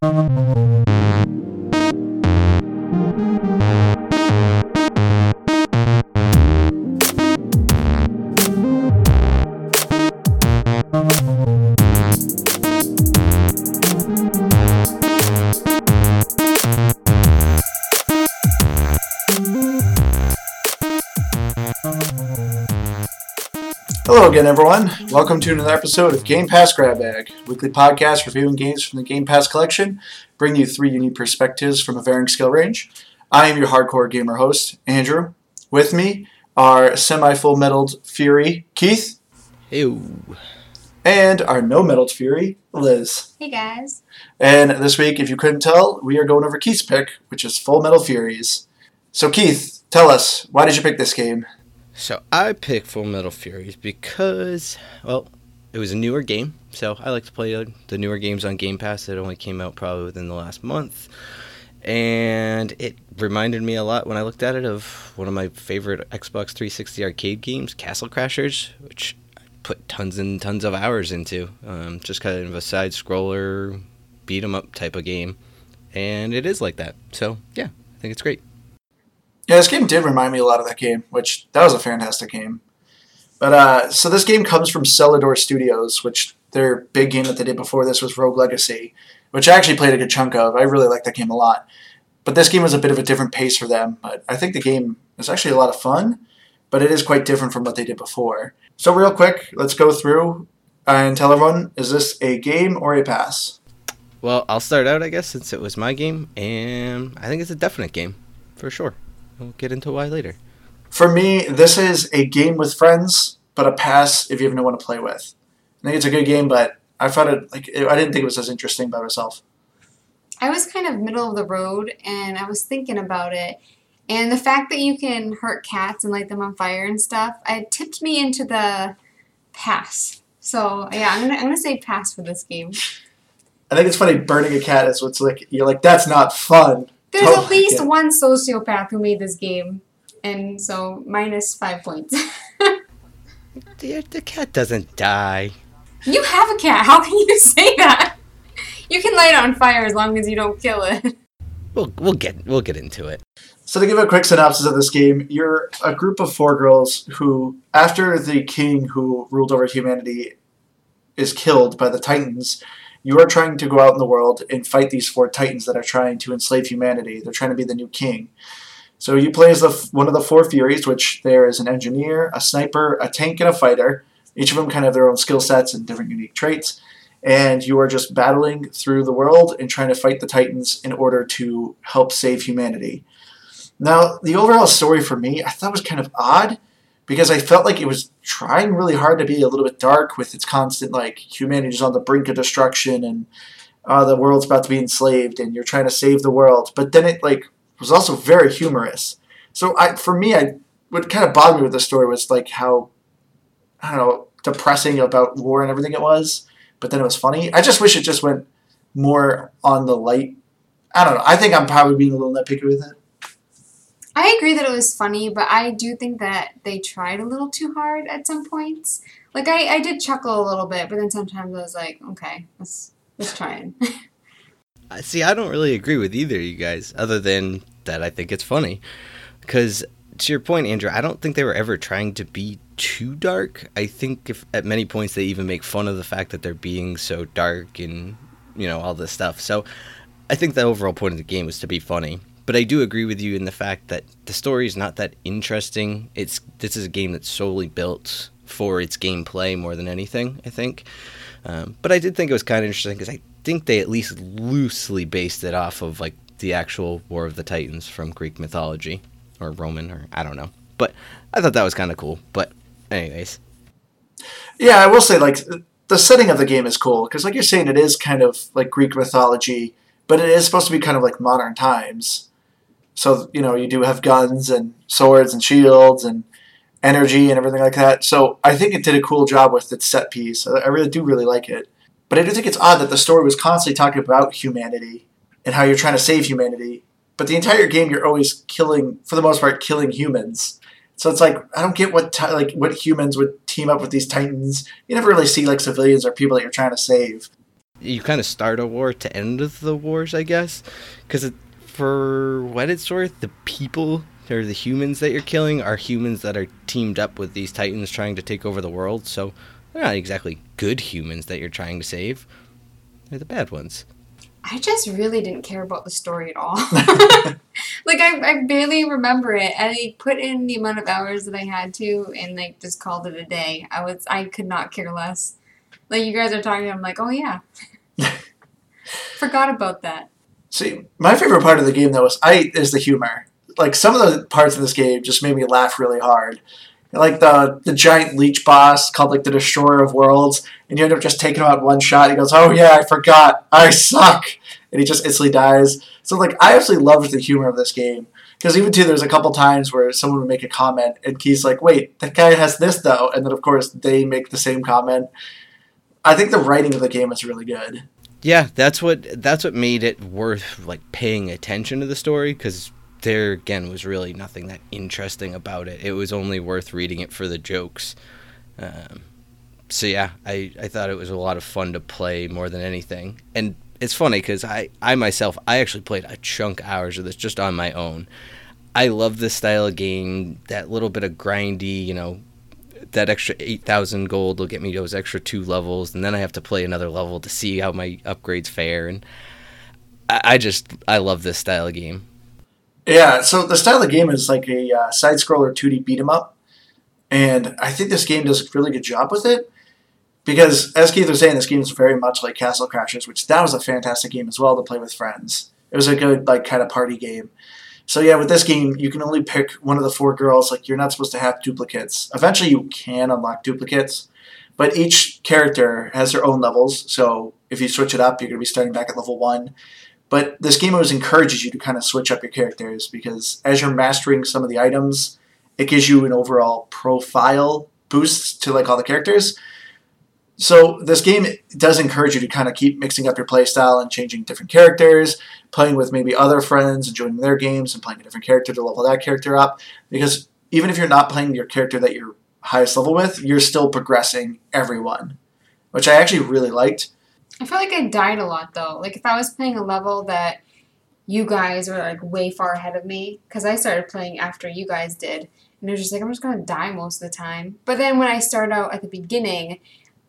Hello again, everyone. Welcome to another episode of Game Pass Grab Bag, weekly podcast reviewing games from the Game Pass collection, bringing you three unique perspectives from a varying skill range. I am your hardcore gamer host, Andrew. With me are semi-full medaled Fury, Keith, Ew. and our no medaled Fury, Liz. Hey guys. And this week, if you couldn't tell, we are going over Keith's pick, which is Full Metal Furies. So, Keith, tell us why did you pick this game? So I picked Full Metal Furies because, well, it was a newer game. So I like to play the newer games on Game Pass that only came out probably within the last month. And it reminded me a lot when I looked at it of one of my favorite Xbox 360 arcade games, Castle Crashers, which I put tons and tons of hours into. Um, just kind of a side scroller, beat 'em up type of game. And it is like that. So yeah, I think it's great. Yeah, this game did remind me a lot of that game, which that was a fantastic game. But uh, so this game comes from Cellar Door Studios, which their big game that they did before this was Rogue Legacy, which I actually played a good chunk of. I really liked that game a lot. But this game was a bit of a different pace for them. But I think the game is actually a lot of fun, but it is quite different from what they did before. So real quick, let's go through and tell everyone: is this a game or a pass? Well, I'll start out, I guess, since it was my game, and I think it's a definite game, for sure. We'll get into why later. For me, this is a game with friends, but a pass if you have no one to play with. I think it's a good game, but I found it like I didn't think it was as interesting by myself. I was kind of middle of the road and I was thinking about it. And the fact that you can hurt cats and light them on fire and stuff, it tipped me into the pass. So yeah, I'm gonna I'm gonna say pass for this game. I think it's funny burning a cat is what's like you're like that's not fun. There's Oh, at least yeah. one sociopath who made this game. And so minus five points. The, the cat doesn't die. you have a cat. How can you say that? You can light it on fire as long as you don't kill it. We'll we'll get we'll get into it. So to give a quick synopsis of this game, you're a group of four girls who, after the king who ruled over humanity is killed by the Titans, you are trying to go out in the world and fight these four Titans that are trying to enslave humanity. They're trying to be the new king. So you play as the, one of the four Furies, which there is an engineer, a sniper, a tank, and a fighter. Each of them kind of their own skill sets and different unique traits. And you are just battling through the world and trying to fight the Titans in order to help save humanity. Now, the overall story for me, I thought was kind of odd because I felt like it was trying really hard to be a little bit dark with its constant, like, humanity's on the brink of destruction and uh, the world's about to be enslaved and you're trying to save the world. But then it, like, was also very humorous. So I, for me, I what kind of bothered me with the story was, like, how, I don't know, depressing about war and everything it was. But then it was funny. I just wish it just went more on the light. I don't know. I think I'm probably being a little nitpicky with it. I agree that it was funny, but I do think that they tried a little too hard at some points. Like I, I did chuckle a little bit, but then sometimes I was like, okay, let's let's try it. See, I don't really agree with either of you guys, other than that I think it's funny. Because to your point, Andrew, I don't think they were ever trying to be too dark. I think if at many points they even make fun of the fact that they're being so dark and you know all this stuff. So I think the overall point of the game was to be funny. But I do agree with you in the fact that the story is not that interesting. It's this is a game that's solely built for its gameplay more than anything. I think. Um, but I did think it was kind of interesting because I think they at least loosely based it off of like the actual War of the Titans from Greek mythology or Roman or I don't know. But I thought that was kind of cool. But anyways, Yeah, I will say like the setting of the game is cool because, like you're saying, it is kind of like Greek mythology, but it is supposed to be kind of like modern times. So you know, you do have guns and swords and shields and energy and everything like that. So I think it did a cool job with its set piece. I really do really like it. But I do think it's odd that the story was constantly talking about humanity and how you're trying to save humanity. But the entire game, you're always killing, for the most part, killing humans. So it's like I don't get what ti like what humans would team up with these titans. You never really see like civilians or people that you're trying to save. you kind of start a war to end the wars, I guess, because for what it's worth, the people or the humans that you're killing are humans that are teamed up with these titans trying to take over the world. So they're not exactly good humans that you're trying to save. They're the bad ones. I just really didn't care about the story at all. like I, I barely remember it. I put in the amount of hours that I had to and like just called it a day. I was I could not care less. Like you guys are talking, I'm like, oh yeah. Forgot about that. See, my favorite part of the game though is I is the humor. Like some of the parts of this game just made me laugh really hard. Like the the giant leech boss called like the Destroyer of Worlds, and you end up just taking him out one shot. He goes, "Oh yeah, I forgot, I suck," and he just instantly dies. So like, I absolutely loved the humor of this game because even too, there's a couple times where someone would make a comment, and he's like, "Wait, that guy has this though," and then of course they make the same comment. I think the writing of the game is really good. Yeah, that's what that's what made it worth like paying attention to the story because there again was really nothing that interesting about it. It was only worth reading it for the jokes. Um, so yeah, I, I thought it was a lot of fun to play more than anything. And it's funny because I, I myself I actually played a chunk hours of this just on my own. I love this style of game. That little bit of grindy, you know, that extra eight thousand gold will get me those extra two levels, and then I have to play another level to see how my upgrades fare. And I, I just I love this style of game. Yeah, so the style of game is like a uh, side scroller 2D beat 'em up, and I think this game does a really good job with it. Because as Keith was saying, this game is very much like Castle Crashers, which that was a fantastic game as well to play with friends. It was a good like kind of party game. So yeah, with this game, you can only pick one of the four girls. Like you're not supposed to have duplicates. Eventually, you can unlock duplicates, but each character has their own levels. So if you switch it up, you're going to be starting back at level one. But this game always encourages you to kind of switch up your characters because as you're mastering some of the items, it gives you an overall profile boost to like all the characters. So this game does encourage you to kind of keep mixing up your playstyle and changing different characters, playing with maybe other friends and joining their games and playing a different character to level that character up. Because even if you're not playing your character that you're highest level with, you're still progressing everyone, which I actually really liked. I feel like I died a lot though. Like if I was playing a level that you guys were like way far ahead of me, because I started playing after you guys did, and it was just like I'm just gonna die most of the time. But then when I start out at the beginning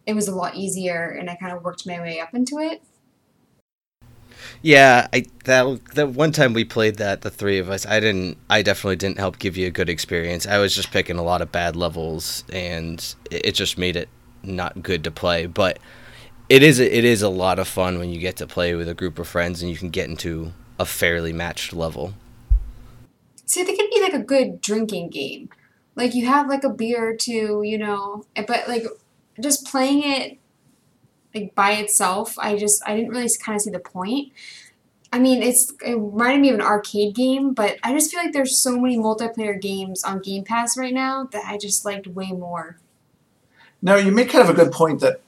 it was a lot easier and I kind of worked my way up into it. Yeah, I that that one time we played that the three of us, I didn't I definitely didn't help give you a good experience. I was just picking a lot of bad levels and it, just made it not good to play, but it is it is a lot of fun when you get to play with a group of friends and you can get into a fairly matched level. See, I think it'd be like a good drinking game. Like you have like a beer or two, you know, eh, but like just playing it like by itself, I just I didn't really kind of see the point. I mean, it's it reminded me of an arcade game, but I just feel like there's so many multiplayer games on Game Pass right now that I just liked way more. No, you make kind of a good point that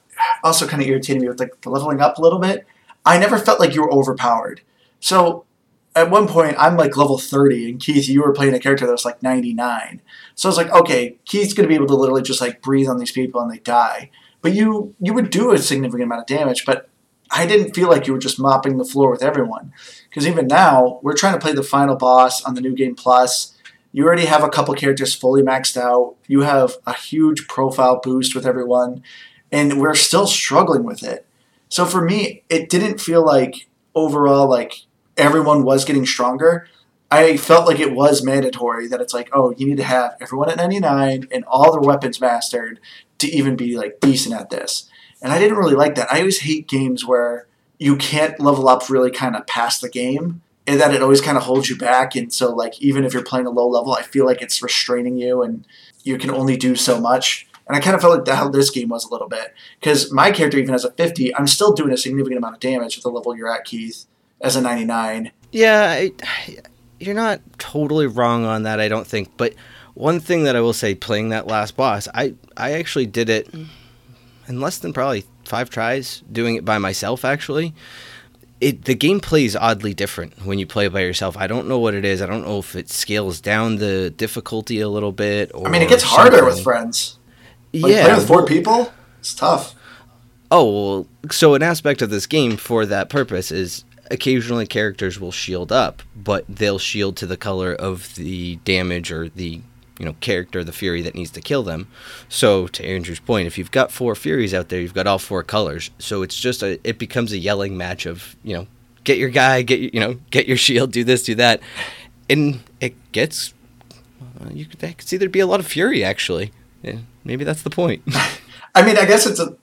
also kind of irritated me with like the leveling up a little bit. I never felt like you were overpowered. So at one point, I'm like level 30, and Keith, you were playing a character that was like 99. So I was like, okay, Keith's to be able to literally just like breathe on these people and they die. But you you would do a significant amount of damage, but I didn't feel like you were just mopping the floor with everyone. Because even now, we're trying to play the final boss on the new game plus. You already have a couple characters fully maxed out. You have a huge profile boost with everyone, and we're still struggling with it. So for me, it didn't feel like overall like everyone was getting stronger. I felt like it was mandatory that it's like, oh, you need to have everyone at 99 and all their weapons mastered to even be like decent at this. And I didn't really like that. I always hate games where you can't level up really kind of past the game and that it always kind of holds you back. And so, like, even if you're playing a low level, I feel like it's restraining you and you can only do so much. And I kind of felt like how this game was a little bit. Because my character, even as a 50, I'm still doing a significant amount of damage at the level you're at, Keith, as a 99. Yeah, I, you're not totally wrong on that, I don't think. But one thing that I will say, playing that last boss, I I actually did it in less than probably five tries, doing it by myself. Actually, it the gameplay is oddly different when you play by yourself. I don't know what it is. I don't know if it scales down the difficulty a little bit. I mean, it gets harder with friends. Like, yeah, play with four people. It's tough. Oh, well, so an aspect of this game for that purpose is occasionally characters will shield up, but they'll shield to the color of the damage or the you know character, the fury that needs to kill them. So to Andrew's point, if you've got four furies out there, you've got all four colors. So it's just a it becomes a yelling match of you know get your guy, get you know get your shield, do this, do that, and it gets uh, you could that could see there'd be a lot of fury actually. Yeah, maybe that's the point. I mean, I guess it's a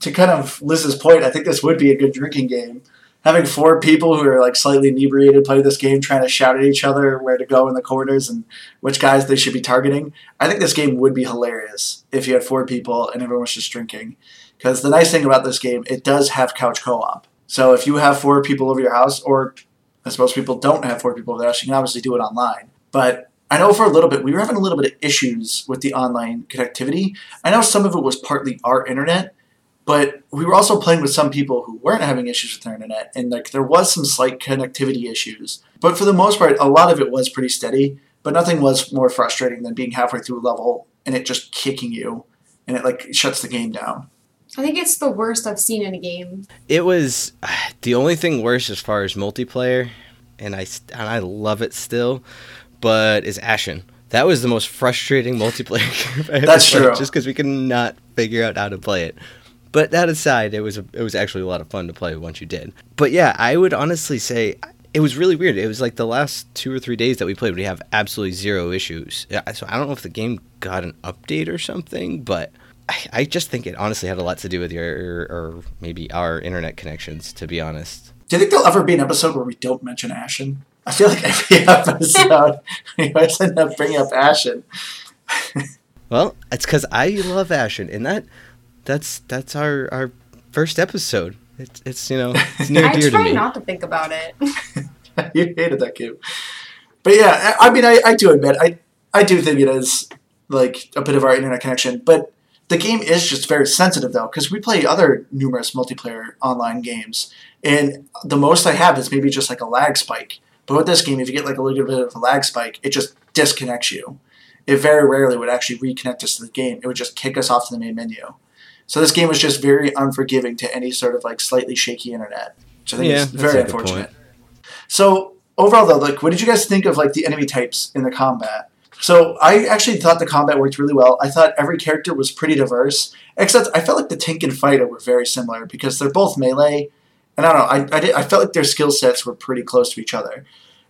to kind of Liz's point. I think this would be a good drinking game. Having four people who are like slightly inebriated play this game, trying to shout at each other where to go in the corners and which guys they should be targeting. I think this game would be hilarious if you had four people and everyone was just drinking. Because the nice thing about this game, it does have couch co-op. So if you have four people over your house, or I suppose people don't have four people over their house, you can obviously do it online. But I know for a little bit we were having a little bit of issues with the online connectivity. I know some of it was partly our internet, but we were also playing with some people who weren't having issues with their internet, and like there was some slight connectivity issues. But for the most part, a lot of it was pretty steady. But nothing was more frustrating than being halfway through a level and it just kicking you, and it like shuts the game down. I think it's the worst I've seen in a game. It was the only thing worse as far as multiplayer, and I and I love it still, but is Ashen. That was the most frustrating multiplayer game. That's true. Just because we could not figure out how to play it. But that aside, it was a, it was actually a lot of fun to play once you did. But yeah, I would honestly say it was really weird. It was like the last two or three days that we played, we have absolutely zero issues. So I don't know if the game got an update or something, but I, I just think it honestly had a lot to do with your or maybe our internet connections. To be honest, do you think there'll ever be an episode where we don't mention Ashen? I feel like every episode we always end up bringing up Ashen. well, it's because I love Ashen, and that that's that's our our first episode. It's it's you know it's near I dear to try me. not to think about it. you hated that game, but yeah, I I mean, I, I do admit I I do think it is like a bit of our internet connection, but the game is just very sensitive though because we play other numerous multiplayer online games, and the most I have is maybe just like a lag spike. But with this game, if you get like a little bit of a lag spike, it just disconnects you. It very rarely would actually reconnect us to the game. It would just kick us off to the main menu. So this game was just very unforgiving to any sort of like slightly shaky internet, which I think Yeah, is very unfortunate. So overall, though, like, what did you guys think of like the enemy types in the combat? So I actually thought the combat worked really well. I thought every character was pretty diverse, except I felt like the tank and fighter were very similar because they're both melee, and I don't know. I I, did, I felt like their skill sets were pretty close to each other,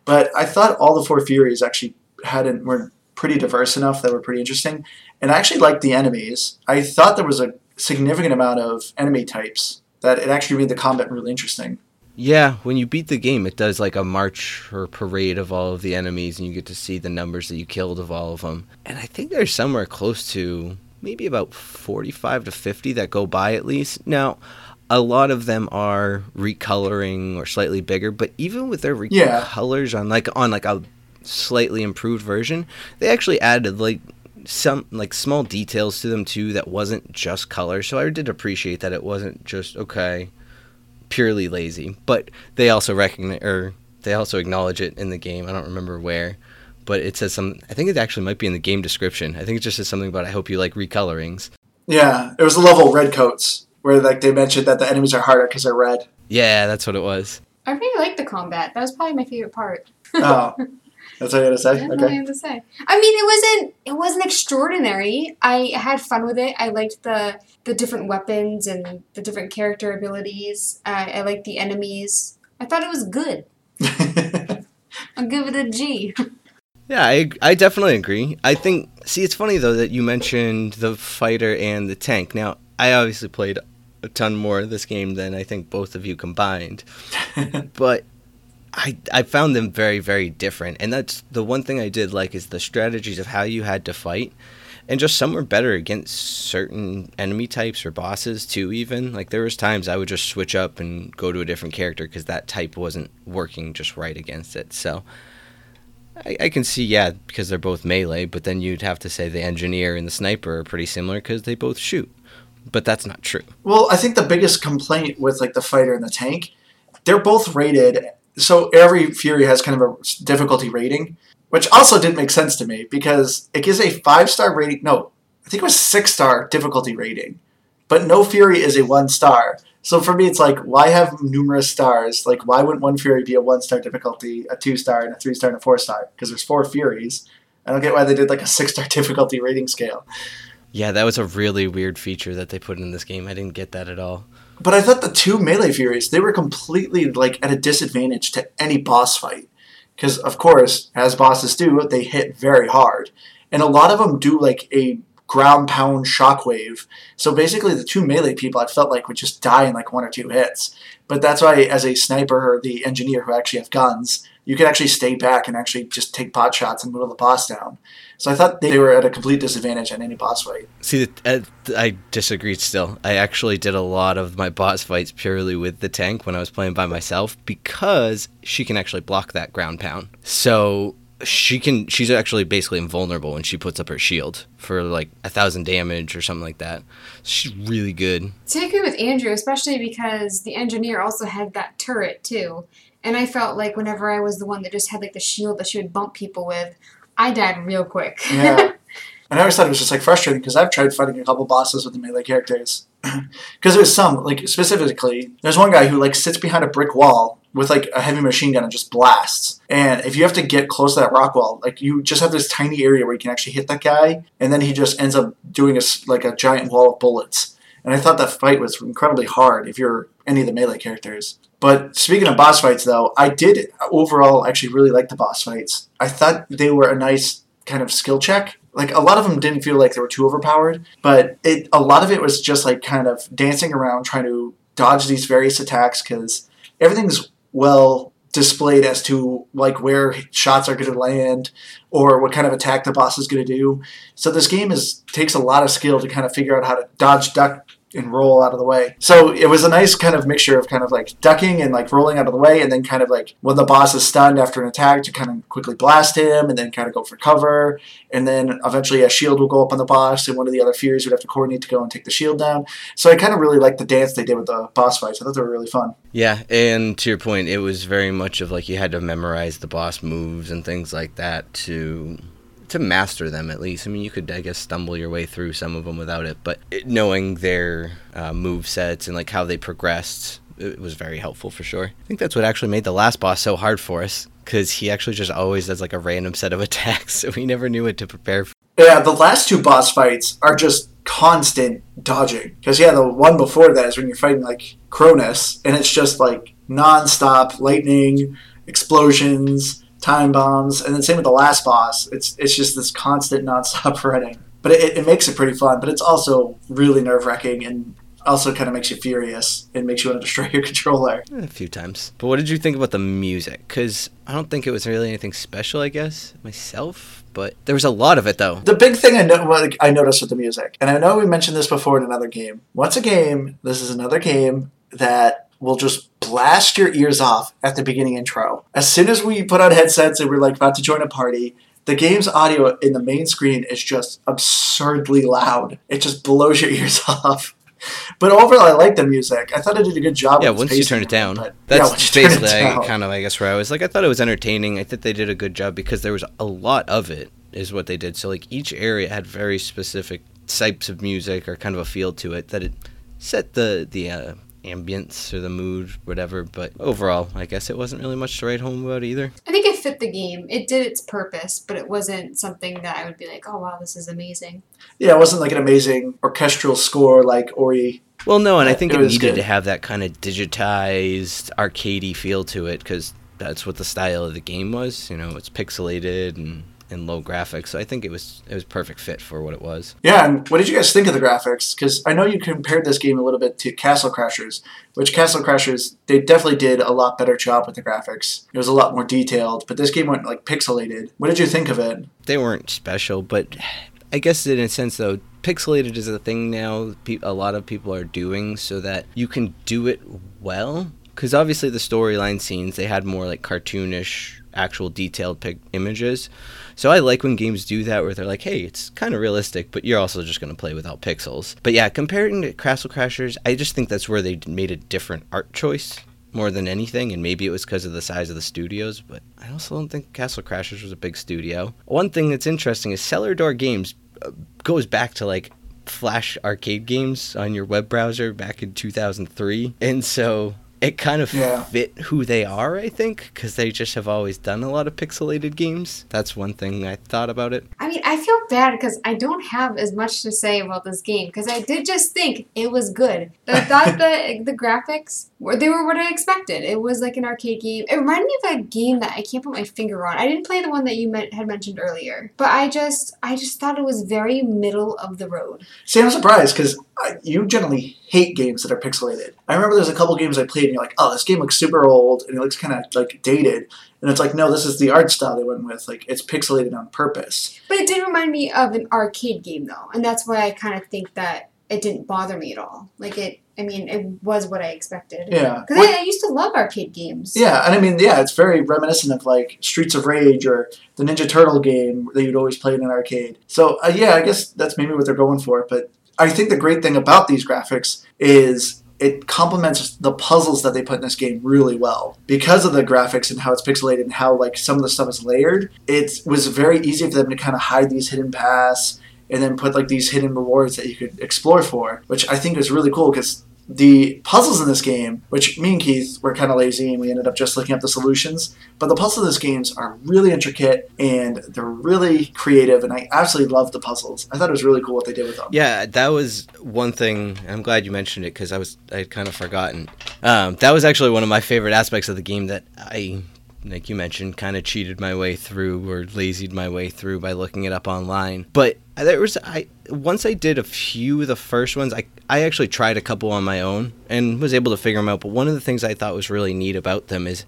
but I thought all the four Furies actually hadn't were pretty diverse enough that were pretty interesting, and I actually liked the enemies. I thought there was a significant amount of enemy types that it actually made the combat really interesting. Yeah, when you beat the game, it does like a march or parade of all of the enemies, and you get to see the numbers that you killed of all of them. And I think there's somewhere close to maybe about 45 to 50 that go by at least. Now, a lot of them are recoloring or slightly bigger, but even with their Yeah. recolors on like on like a slightly improved version, they actually added like some like small details to them too that wasn't just color. So I did appreciate that it wasn't just okay purely lazy, but they also recognize or they also acknowledge it in the game. I don't remember where, but it says some. I think it actually might be in the game description. I think it just says something about I hope you like recolorings. Yeah, it was the level red coats where like they mentioned that the enemies are harder because they're red. Yeah, that's what it was. I really liked the combat. That was probably my favorite part. Oh, that's all you gotta say. That's all I Okay. have to say. I mean, it wasn't it wasn't extraordinary. I had fun with it. I liked the the different weapons and the different character abilities. I, I liked the enemies. I thought it was good. I'll give it a G. Yeah, I I definitely agree. I think see it's funny though that you mentioned the fighter and the tank. Now, I obviously played a ton more of this game than I think both of you combined. but I I found them very very different, and that's the one thing I did like is the strategies of how you had to fight, and just some were better against certain enemy types or bosses too. Even like there was times I would just switch up and go to a different character because that type wasn't working just right against it. So. I, I can see, yeah, because they're both melee, but then you'd have to say the engineer and the sniper are pretty similar because they both shoot. But that's not true. well, I think the biggest complaint with like the fighter and the tank, they're both rated. So every Fury has kind of a difficulty rating, which also didn't make sense to me because it gives a five star rating. No, I think it was six star difficulty rating, but no Fury is a one star. So for me, it's like, why have numerous stars? Like, why wouldn't one Fury be a one star difficulty, a two star, and a three star, and a four star? Because there's four Furies. I don't get why they did like a six star difficulty rating scale. Yeah, that was a really weird feature that they put in this game. I didn't get that at all. But I thought the two melee Furies, they were completely like at a disadvantage to any boss fight. Because, of course, as bosses do, they hit very hard. And a lot of them do like a ground pound shockwave. So basically, the two melee people I felt like would just die in like one or two hits. But that's why, as a sniper or the engineer who actually have guns, you can actually stay back and actually just take pot shots and whittle the boss down. So I thought they were at a complete disadvantage in any boss fight. See, uh, I disagreed still. I actually did a lot of my boss fights purely with the tank when I was playing by myself because she can actually block that ground pound. So she can she's actually basically invulnerable when she puts up her shield for like a thousand damage or something like that she's really good So I agree with Andrew, especially because the engineer also had that turret too. And I felt like whenever I was the one that just had like the shield that she would bump people with, I died real quick. Yeah. And I always thought it was just like frustrating because I've tried fighting a couple bosses with the melee characters. Because there's some, like specifically, there's one guy who like sits behind a brick wall with like a heavy machine gun and just blasts. And if you have to get close to that rock wall, like you just have this tiny area where you can actually hit that guy, and then he just ends up doing a like a giant wall of bullets. And I thought that fight was incredibly hard if you're any of the melee characters. But speaking of boss fights, though, I did overall actually really like the boss fights. I thought they were a nice kind of skill check. Like a lot of them didn't feel like they were too overpowered, but it a lot of it was just like kind of dancing around trying to dodge these various attacks because everything's well displayed as to like where shots are going to land or what kind of attack the boss is going to do. So this game is takes a lot of skill to kind of figure out how to dodge, duck, and roll out of the way. So it was a nice kind of mixture of kind of like ducking and like rolling out of the way, and then kind of like when the boss is stunned after an attack to kind of quickly blast him, and then kind of go for cover, and then eventually a shield will go up on the boss, and one of the other Furies would have to coordinate to go and take the shield down. So I kind of really liked the dance they did with the boss fights. I thought they were really fun. yeah and to your point it was very much of like you had to memorize the boss moves and things like that to to master them at least. I mean you could i guess stumble your way through some of them without it but it, knowing their uh, move sets and like how they progressed it was very helpful for sure. I think that's what actually made the last boss so hard for us because he actually just always does like a random set of attacks. So we never knew what to prepare for. Yeah, the last two boss fights are just constant dodging. Because yeah, the one before that is when you're fighting like Cronus, and it's just like non-stop lightning, explosions, time bombs, and then same with the last boss. It's it's just this constant non-stop running. But it, it makes it pretty fun. But it's also really nerve-wracking and also kind of makes you furious and makes you want to destroy your controller. a few times but what did you think about the music because i don't think it was really anything special i guess myself but there was a lot of it though The big thing I know, like, I noticed with the music, and I know we mentioned this before in another game. Once a game, this is another game that will just blast your ears off at the beginning intro. As soon as we put on headsets and we're like about to join a party, the game's audio in the main screen is just absurdly loud. It just blows your ears off. But overall, I like the music. I thought it did a good job. yeah once you turn it down but- yeah, that's once you basically down. kind of i guess where i was like i thought it was entertaining i think they did a good job because there was a lot of it is what they did so like each area had very specific types of music or kind of a feel to it that it set the the uh, ambience or the mood whatever but overall i guess it wasn't really much to write home about either I think it fit the game. It did its purpose, but it wasn't something that I would be like, oh wow, this is amazing. Yeah, it wasn't like an amazing orchestral score like Ori. Well, no, and I think it it, was needed good. to have that kind of digitized, arcadey feel to it because that's what the style of the game was. You know, it's pixelated and, and low graphics. So I think it was it was perfect fit for what it was. Yeah, and what did you guys think of the graphics? Because I know you compared this game a little bit to Castle Crashers, which Castle Crashers they definitely did a lot better job with the graphics. It was a lot more detailed, but this game went like pixelated. What did you think of it? They weren't special, but I guess in a sense though, pixelated is a thing now. A lot of people are doing so that you can do it well. Because obviously the storyline scenes they had more like cartoonish, actual detailed pic- images. So I like when games do that where they're like, hey, it's kind of realistic, but you're also just going to play without pixels. But yeah, comparing to Castle Crashers, I just think that's where they made a different art choice more than anything, and maybe it was because of the size of the studios, but I also don't think Castle Crashers was a big studio. One thing that's interesting is Cellar Door Games uh, goes back to like Flash arcade games on your web browser back in 2003, and so it kind of Yeah. fit who they are, I think, because they just have always done a lot of pixelated games. That's one thing I thought about it. I mean, I feel bad because I don't have as much to say about this game because I did just think it was good. I thought the the graphics were they were what I expected. It was like an arcade game. It reminded me of a game that I can't put my finger on. I didn't play the one that you met, had mentioned earlier, but I just I just thought it was very middle of the road. See, I'm surprised because uh, you generally hate games that are pixelated. I remember there's a couple games I played and you're like, oh, this game looks super old and it looks kind of like dated. And it's like, no, this is the art style they went with. Like, it's pixelated on purpose. But it did remind me of an arcade game though, and that's why I kind of think that it didn't bother me at all. Like it, I mean, it was what I expected. Yeah. Because I, I used to love arcade games. Yeah, and I mean, yeah, it's very reminiscent of like Streets of Rage or the Ninja Turtle game that you'd always play in an arcade. So, uh, yeah, I guess that's maybe what they're going for. But I think the great thing about these graphics is it complements the puzzles that they put in this game really well because of the graphics and how it's pixelated and how like some of the stuff is layered. It was very easy for them to kind of hide these hidden paths and then put like these hidden rewards that you could explore for, which I think is really cool because the puzzles in this game, which me and Keith were kind of lazy and we ended up just looking up the solutions, but the puzzles in this games are really intricate and they're really creative, and I absolutely love the puzzles. I thought it was really cool what they did with them. Yeah, that was one thing. I'm glad you mentioned it because I was I had kind of forgotten. Um, that was actually one of my favorite aspects of the game that I, like you mentioned, kind of cheated my way through or lazied my way through by looking it up online. But there was I once I did a few of the first ones. I I actually tried a couple on my own and was able to figure them out. But one of the things I thought was really neat about them is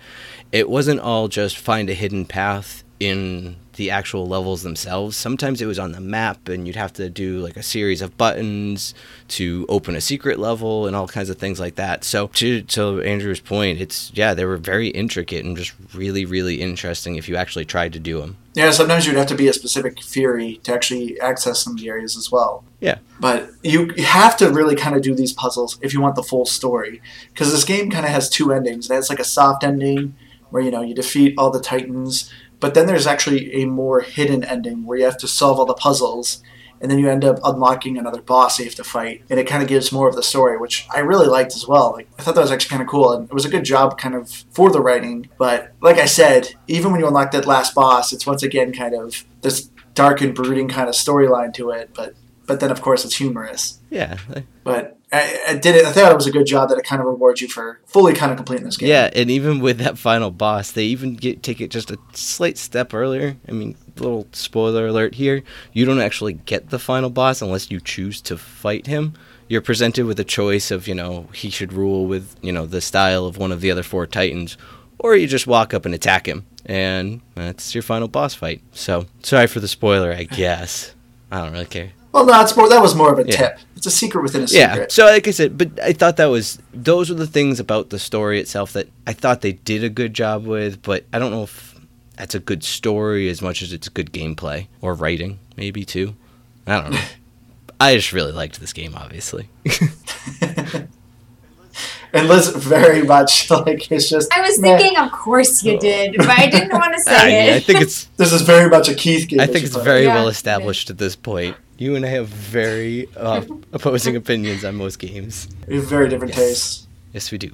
it wasn't all just find a hidden path in the actual levels themselves. Sometimes it was on the map, and you'd have to do like a series of buttons to open a secret level and all kinds of things like that. So, to, to Andrew's point, it's yeah, they were very intricate and just really, really interesting if you actually tried to do them. Yeah, sometimes you'd have to be a specific Fury to actually access some of the areas as well. Yeah. But you you have to really kind of do these puzzles if you want the full story. Because this game kind of has two endings. It has like a soft ending where, you know, you defeat all the Titans. But then there's actually a more hidden ending where you have to solve all the puzzles. And then you end up unlocking another boss you have to fight. And it kind of gives more of the story, which I really liked as well. Like I thought that was actually kind of cool. And it was a good job kind of for the writing. But like I said, even when you unlock that last boss, it's once again kind of this dark and brooding kind of storyline to it. But but then of course it's humorous. Yeah. But I, I did it. I thought it was a good job that it kind of rewards you for fully kind of completing this game. Yeah, and even with that final boss, they even get take it just a slight step earlier. I mean, little spoiler alert here: you don't actually get the final boss unless you choose to fight him. You're presented with a choice of you know he should rule with you know the style of one of the other four titans, or you just walk up and attack him, and that's your final boss fight. So sorry for the spoiler, I guess. I don't really care. Well, no, it's more, that was more of a Yeah. tip. It's a secret within a Yeah. secret. Yeah. So like I said, but I thought that was those were the things about the story itself that I thought they did a good job with, but I don't know if that's a good story as much as it's good gameplay or writing, maybe too. I don't know. I just really liked this game, obviously. And Liz very much like it's just. I was meh. thinking, of course you did, but I didn't want to say I, it. I think it's This is very much a Keith game. I think it's put. very Yeah, well established at this point. You and I have very uh, opposing opinions on most games. We have very different Yes. tastes. Yes, we do.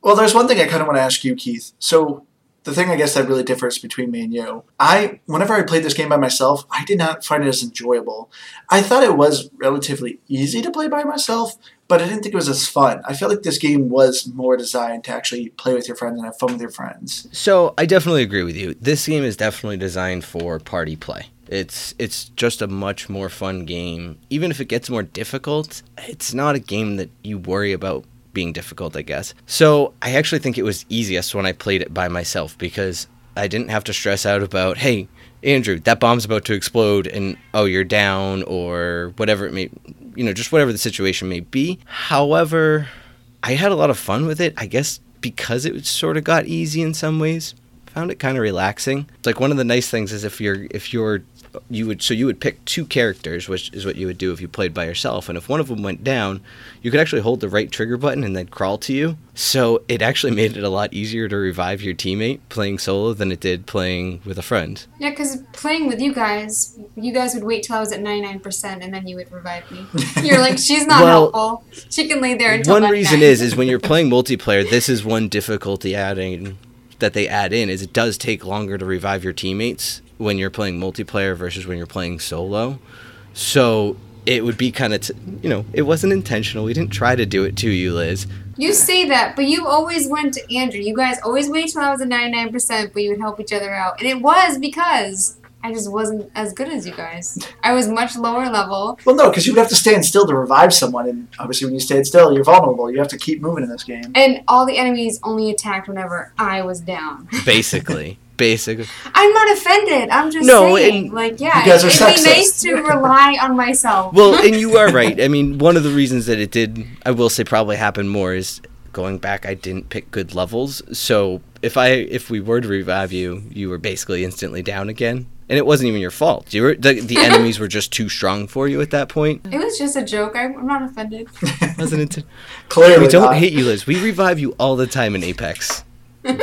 Well, there's one thing I kind of want to ask you, Keith. So the thing I guess that really differs between me and you, I whenever I played this game by myself, I did not find it as enjoyable. I thought it was relatively easy to play by myself, but I didn't think it was as fun. I felt like this game was more designed to actually play with your friends and have fun with your friends. So I definitely agree with you. This game is definitely designed for party play. It's it's just a much more fun game. Even if it gets more difficult, it's not a game that you worry about being difficult, I guess. So I actually think it was easiest when I played it by myself because I didn't have to stress out about, hey, Andrew, that bomb's about to explode and oh, you're down or whatever it may you know, just whatever the situation may be. However, I had a lot of fun with it. I guess because it sort of got easy in some ways. Found it kind of relaxing. It's like one of the nice things is if you're if you're you would so you would pick two characters, which is what you would do if you played by yourself. And if one of them went down, you could actually hold the right trigger button and then crawl to you. So it actually made it a lot easier to revive your teammate playing solo than it did playing with a friend. Yeah, because playing with you guys, you guys would wait till I was at 99% and then you would revive me. You're like, she's not Well, helpful. She can lay there until one reason is is when you're playing multiplayer, this is one difficulty adding that they add in is it does take longer to revive your teammates when you're playing multiplayer versus when you're playing solo. So it would be kind of t- you know it wasn't intentional. We didn't try to do it to you, Liz. You say that, but you always went to Andrew. You guys always wait till I was at 99%, but you would help each other out. And it was because I just wasn't as good as you guys. I was much lower level. Well, no, because you would have to stand still to revive someone, and obviously when you stand still, you're vulnerable. You have to keep moving in this game. And all the enemies only attacked whenever I was down. Basically, basically. I'm not offended. I'm just No, saying. and Like, yeah, you guys are it'd be nice to rely on myself. Well, and you are right. I mean, one of the reasons that it did, I will say, probably happen more is going back. I didn't pick good levels, so if I if we were to revive you, you were basically instantly down again, and it wasn't even your fault. You were the, the enemies were just too strong for you at that point. it was just a joke. I'm I'm not offended. Wasn't it? Clearly, We don't not. hate you, Liz. We revive you all the time in Apex, and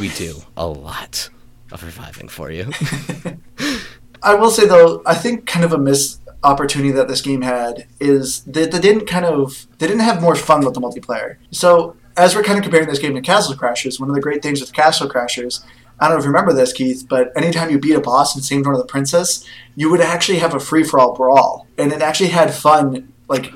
we do a lot of reviving for you. I will say though, I think kind of a missed opportunity that this game had is that they didn't kind of they didn't have more fun with the multiplayer. So as we're kind of comparing this game to Castle Crashers, one of the great things with Castle Crashers, I don't know if you remember this, Keith, but anytime you beat a boss and saved one of the princess, you would actually have a free for all brawl, and it actually had fun. Like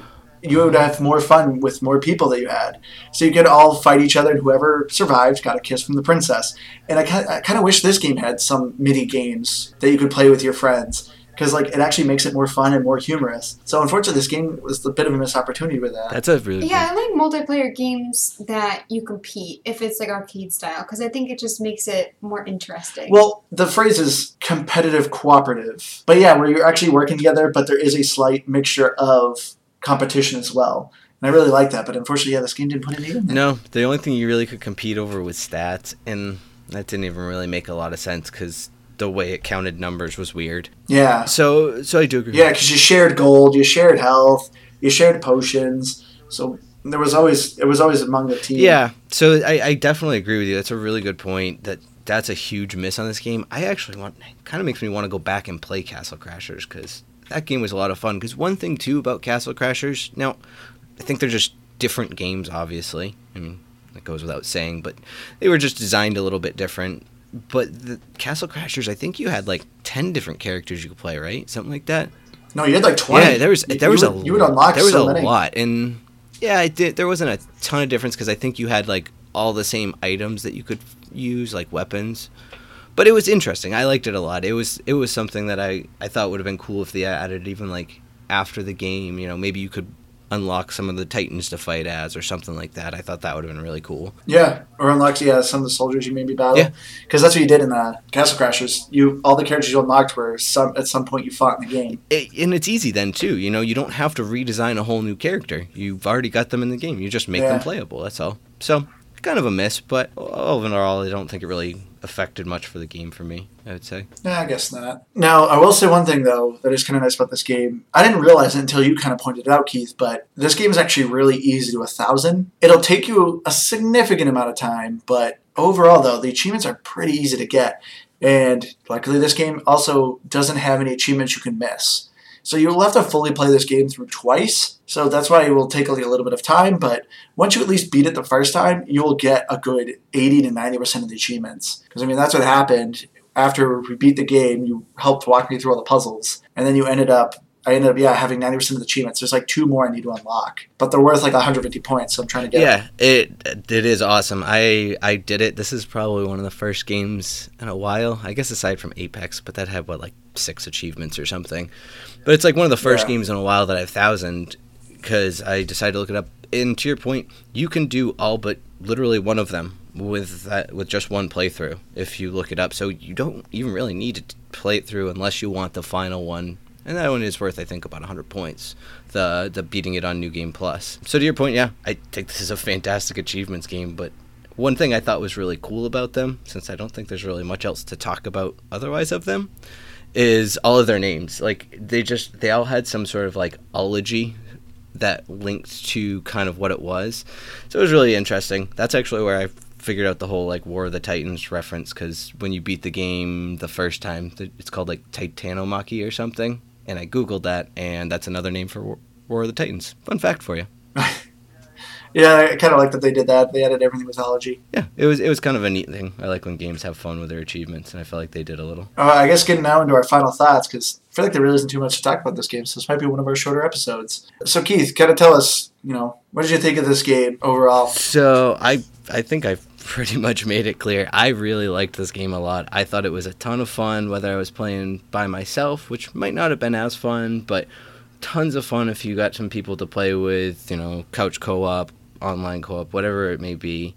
you would have more fun with more people that you had. So you could all fight each other, and whoever survived got a kiss from the princess. And I kind I kind of wish this game had some mini games that you could play with your friends because like it actually makes it more fun and more humorous. So unfortunately, this game was a bit of a missed opportunity with that. That's a really Yeah, I like multiplayer games that you compete if it's like arcade style because I think it just makes it more interesting. Well, the phrase is competitive cooperative. But yeah, where you're actually working together, but there is a slight mixture of competition as well. And I really like that, but unfortunately, yeah, this game didn't put any in there. No, the only thing you really could compete over was stats, and that didn't even really make a lot of sense because the way it counted numbers was weird. Yeah. So, so I do agree. Yeah, because you shared gold, you shared health, you shared potions. So there was always it was always among the team. Yeah. So I, I definitely agree with you. That's a really good point. That that's a huge miss on this game. I actually want kind of makes me want to go back and play Castle Crashers because that game was a lot of fun. Because one thing too about Castle Crashers, now I think they're just different games. Obviously, I mean that goes without saying, but they were just designed a little bit different. But the Castle Crashers, I think you had like ten different characters you could play, right? Something like that. No, you had like twenty. Yeah, there was You- there was you a would, you would unlock there was so a many. lot, and yeah, I did. There wasn't a ton of difference because I think you had like all the same items that you could use, like weapons. But it was interesting. I liked it a lot. It was it was something that I I thought would have been cool if they added even like after the game. You know, maybe you could unlock some of the titans to fight as or something like that. I thought that would have been really cool. Yeah, or unlock yeah some of the soldiers you maybe battle. Yeah. because that's what you did in uh, Castle Crashers. You all the characters you unlocked were some at some point you fought in the game. It, and it's easy then too. You know, you don't have to redesign a whole new character. You've already got them in the game. You just make Yeah. them playable. That's all. So kind of a miss, but overall, I don't think it really affected much for the game for me. I would say. Nah, I guess not. Now, I will say one thing though that is kind of nice about this game. I didn't realize it until you kind of pointed it out, Keith. But this game is actually really easy to a thousand. It'll take you a significant amount of time, but overall though, the achievements are pretty easy to get. And luckily, this game also doesn't have any achievements you can miss. So you'll have to fully play this game through twice. So that's why it will take a little bit of time. But once you at least beat it the first time, you will get a good 80 to 90% of the achievements. Because I mean, that's what happened after we beat the game. You helped walk me through all the puzzles, and then you ended up. I ended up yeah having 90% of the achievements. There's like two more I need to unlock, but they're worth like 150 points. So I'm trying to get. Yeah, it it is awesome. I I did it. This is probably one of the first games in a while. I guess aside from Apex, but that had what like six achievements or something. But it's like one of the first Yeah. games in a while that I've thousand because I decided to look it up. And to your point, you can do all but literally one of them with that with just one playthrough if you look it up. So you don't even really need to play it through unless you want the final one. And that one is worth, I think, about 100 points. The the beating it on New Game Plus. So to your point, yeah, I think this is a fantastic achievements game. But one thing I thought was really cool about them, since I don't think there's really much else to talk about otherwise of them, is all of their names. Like they just they all had some sort of like ology that linked to kind of what it was. So it was really interesting. That's actually where I figured out the whole like War of the Titans reference because when you beat the game the first time, it's called like Titanomachy or something. And I googled that, and that's another name for War of the Titans. Fun fact for you. Yeah, I kind of like that they did that. They added everything with ology. Yeah, it was it was kind of a neat thing. I like when games have fun with their achievements, and I feel like they did a little. Uh, I guess getting now into our final thoughts because I feel like there really isn't too much to talk about this game, so this might be one of our shorter episodes. So Keith, kind of tell us, you know, what did you think of this game overall? So I I think I've pretty much made it clear. I really liked this game a lot. I thought it was a ton of fun, whether I was playing by myself, which might not have been as fun, but tons of fun if you got some people to play with, you know, couch co-op online co-op, whatever it may be.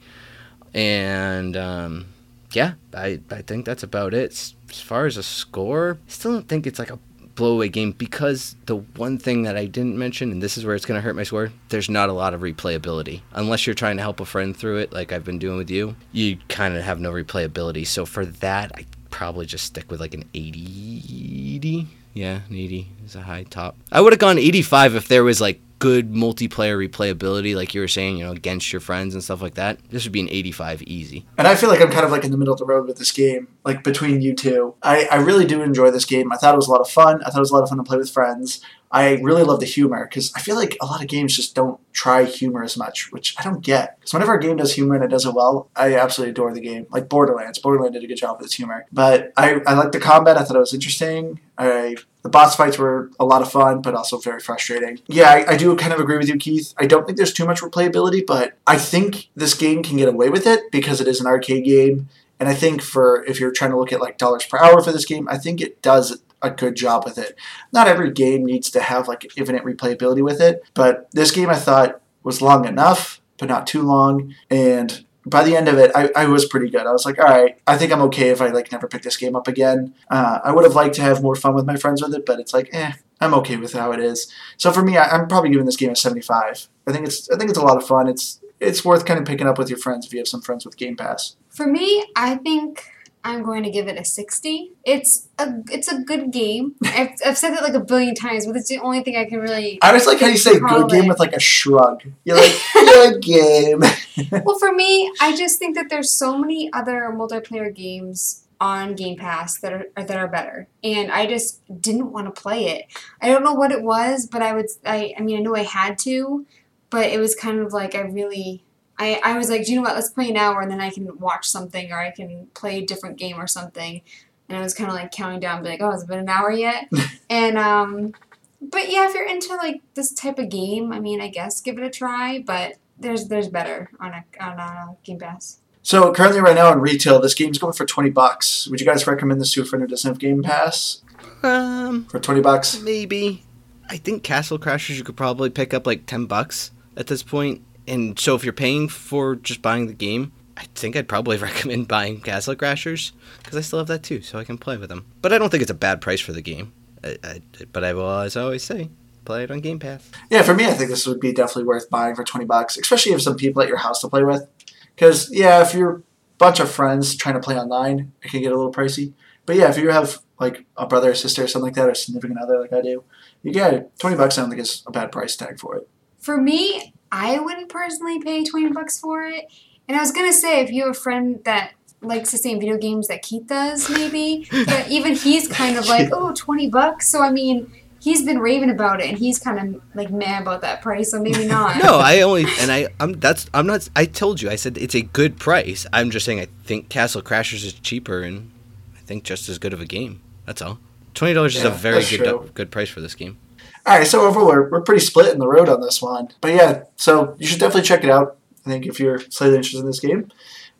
And um, yeah, I I think that's about it. As far as a score, I still don't think it's like a blowaway game because the one thing that I didn't mention, and this is where it's gonna hurt my score, there's not a lot of replayability. Unless you're trying to help a friend through it, like I've been doing with you, you kind of have no replayability. So for that, I probably just stick with like an 80. 80? Yeah, an 80 is a high top. I would have gone 85 if there was like good multiplayer replayability, like you were saying, you know, against your friends and stuff like that, this would be an 85 easy. And I feel like I'm kind of like in the middle of the road with this game, like between you two. I, I really do enjoy this game. I thought it was a lot of fun. I thought it was a lot of fun to play with friends. I really love the humor because I feel like a lot of games just don't try humor as much, which I don't get. Because whenever a game does humor and it does it well, I absolutely adore the game. Like Borderlands, Borderlands did a good job with its humor. But I, I like the combat. I thought it was interesting. I the boss fights were a lot of fun, but also very frustrating. Yeah, I, I, do kind of agree with you, Keith. I don't think there's too much replayability, but I think this game can get away with it because it is an arcade game. And I think for if you're trying to look at like dollars per hour for this game, I think it does a good job with it. Not every game needs to have like infinite replayability with it, but this game I thought was long enough, but not too long. And by the end of it, I, I was pretty good. I was like, all right, I think I'm okay if I like never pick this game up again. Uh, I would have liked to have more fun with my friends with it, but it's like, eh, I'm okay with how it is. So for me, I, I'm probably giving this game a 75. I think it's I think it's a lot of fun. It's it's worth kind of picking up with your friends if you have some friends with Game Pass. For me, I think I'm going to give it a 60. It's a it's a good game. I've, I've said that like a billion times, but it's the only thing I can really. I just like how you say good game with like a shrug. You're like good game. well, for me, I just think that there's so many other multiplayer games on Game Pass that are that are better, and I just didn't want to play it. I don't know what it was, but I would. I I mean, I knew I had to, but it was kind of like I really I, I was like, do you know what? Let's play an hour and then I can watch something or I can play a different game or something. And I was kind of like counting down, be like, oh, has it been an hour yet? and um, but yeah, if you're into like this type of game, I mean, I guess give it a try. But there's there's better on a on a Game Pass. So currently, right now in retail, this game's going for twenty bucks. Would you guys recommend this to a friend who doesn't have Game Pass? Um, for twenty bucks, maybe. I think Castle Crashers you could probably pick up like ten bucks at this point and so if you're paying for just buying the game, I think I'd probably recommend buying Castle Crashers because I still have that too, so I can play with them. But I don't think it's a bad price for the game. I, I, but I will, as I always say, play it on Game Pass. Yeah, for me, I think this would be definitely worth buying for twenty bucks, especially if you have some people at your house to play with. Because yeah, if you're a bunch of friends trying to play online, it can get a little pricey. But yeah, if you have like a brother or sister or something like that, or significant other like I do, you get it. Twenty bucks. I don't think is a bad price tag for it. For me, I wouldn't personally pay 20 bucks for it. And I was going to say, if you have a friend that likes the same video games that Keith does, maybe, but even he's kind of like, oh, 20 bucks. So, I mean, he's been raving about it and he's kind of like mad about that price so maybe not. No i only and i i'm that's i'm not i told you i said it's a good price. I'm just saying i think castle crashers is cheaper and i think just as good of a game. That's all. $20 yeah, is a very good good price for this game all right, so overall, we're, we're pretty split in the road on this one. But yeah, so you should definitely check it out. I think if you're slightly interested in this game.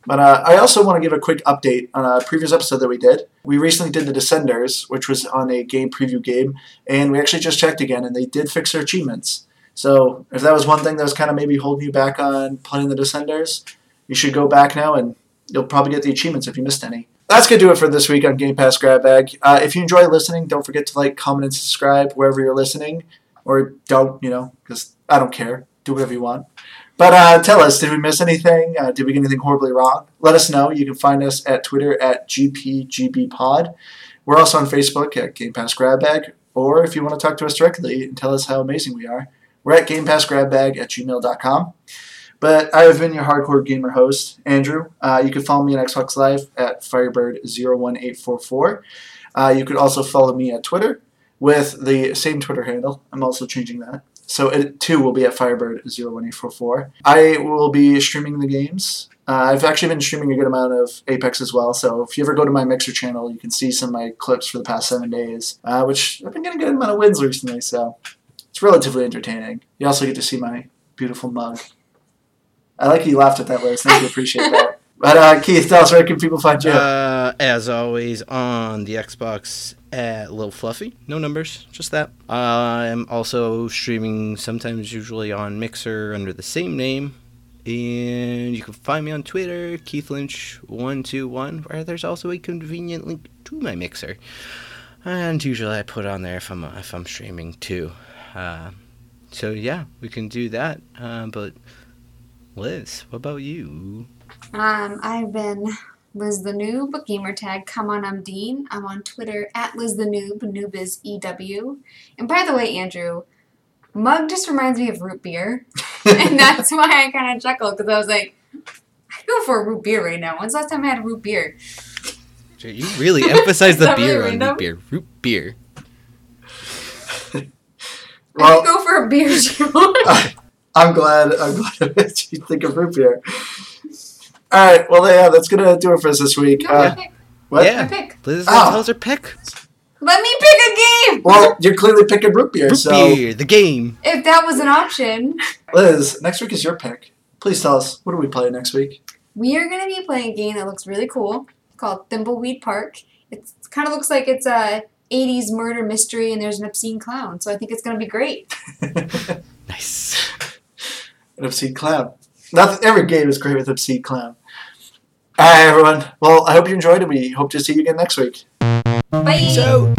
But uh, I also want to give a quick update on a previous episode that we did. We recently did the Descenders, which was on a game preview game, and we actually just checked again, and they did fix their achievements. So if that was one thing that was kind of maybe holding you back on playing the Descenders, you should go back now, and you'll probably get the achievements if you missed any that's going to do it for this week on Game Pass Grab Bag. Uh, if you enjoy listening, don't forget to like, comment, and subscribe wherever you're listening. Or don't, you know, because I don't care. Do whatever you want. But uh, tell us, did we miss anything? Uh, did we get anything horribly wrong? Let us know. You can find us at Twitter at GPGBPod. We're also on Facebook at Game Pass Grab Bag. Or if you want to talk to us directly and tell us how amazing we are, we're at GamePassGrabBag at gmail.com. But I have been your hardcore gamer host, Andrew. Uh, you can follow me on Xbox Live at Firebird01844. Uh, you could also follow me at Twitter with the same Twitter handle. I'm also changing that. So it too will be at Firebird01844. I will be streaming the games. Uh, I've actually been streaming a good amount of Apex as well. So if you ever go to my Mixer channel, you can see some of my clips for the past seven days, uh, which I've been getting a good amount of wins recently. So it's relatively entertaining. You also get to see my beautiful mug. I like you laughed at that, Liz. Thank you. Appreciate that. But uh, Keith, tell us where can people find you? Uh, as always, on the Xbox at Little Fluffy. No numbers, just that. Uh, I'm also streaming sometimes, usually on Mixer under the same name. And you can find me on Twitter, Keith Lynch121, where there's also a convenient link to my Mixer. And usually I put on there if I'm if I'm streaming too. Uh, so yeah, we can do that. Uh, but Liz, what about you? Um, I've been Liz the Noob, gamer tag come on I'm Dean. I'm on Twitter at Liz the Noob, noob is EW. And by the way, Andrew, mug just reminds me of root beer. and that's why I kind of chuckled because I was like, I go for a root beer right now. When's the last time I had a root beer? You really emphasize the beer really on random? root beer. Root beer. I Well, could go for a beer too. I'm glad. I'm glad that you think of root beer. All right. Well, yeah, that's gonna do it for us this week. no, Uh, pick. what? Yeah. My pick. Liz Oh. tells her pick. Let me pick a game! Well, you're clearly picking root beer. Root so, beer, the game. If that was an option. Liz, next week is your pick. Please tell us what do we play next week? We are going to be playing a game that looks really cool called Thimbleweed Park. It kind of looks like it's a 80s murder mystery and there's an obscene clown. So I think it's going to be great. Nice. An obscene clown. Not every game is great with obscene clown. All right, everyone. Well, I hope you enjoyed it. We hope to see you again next week. Bye! So.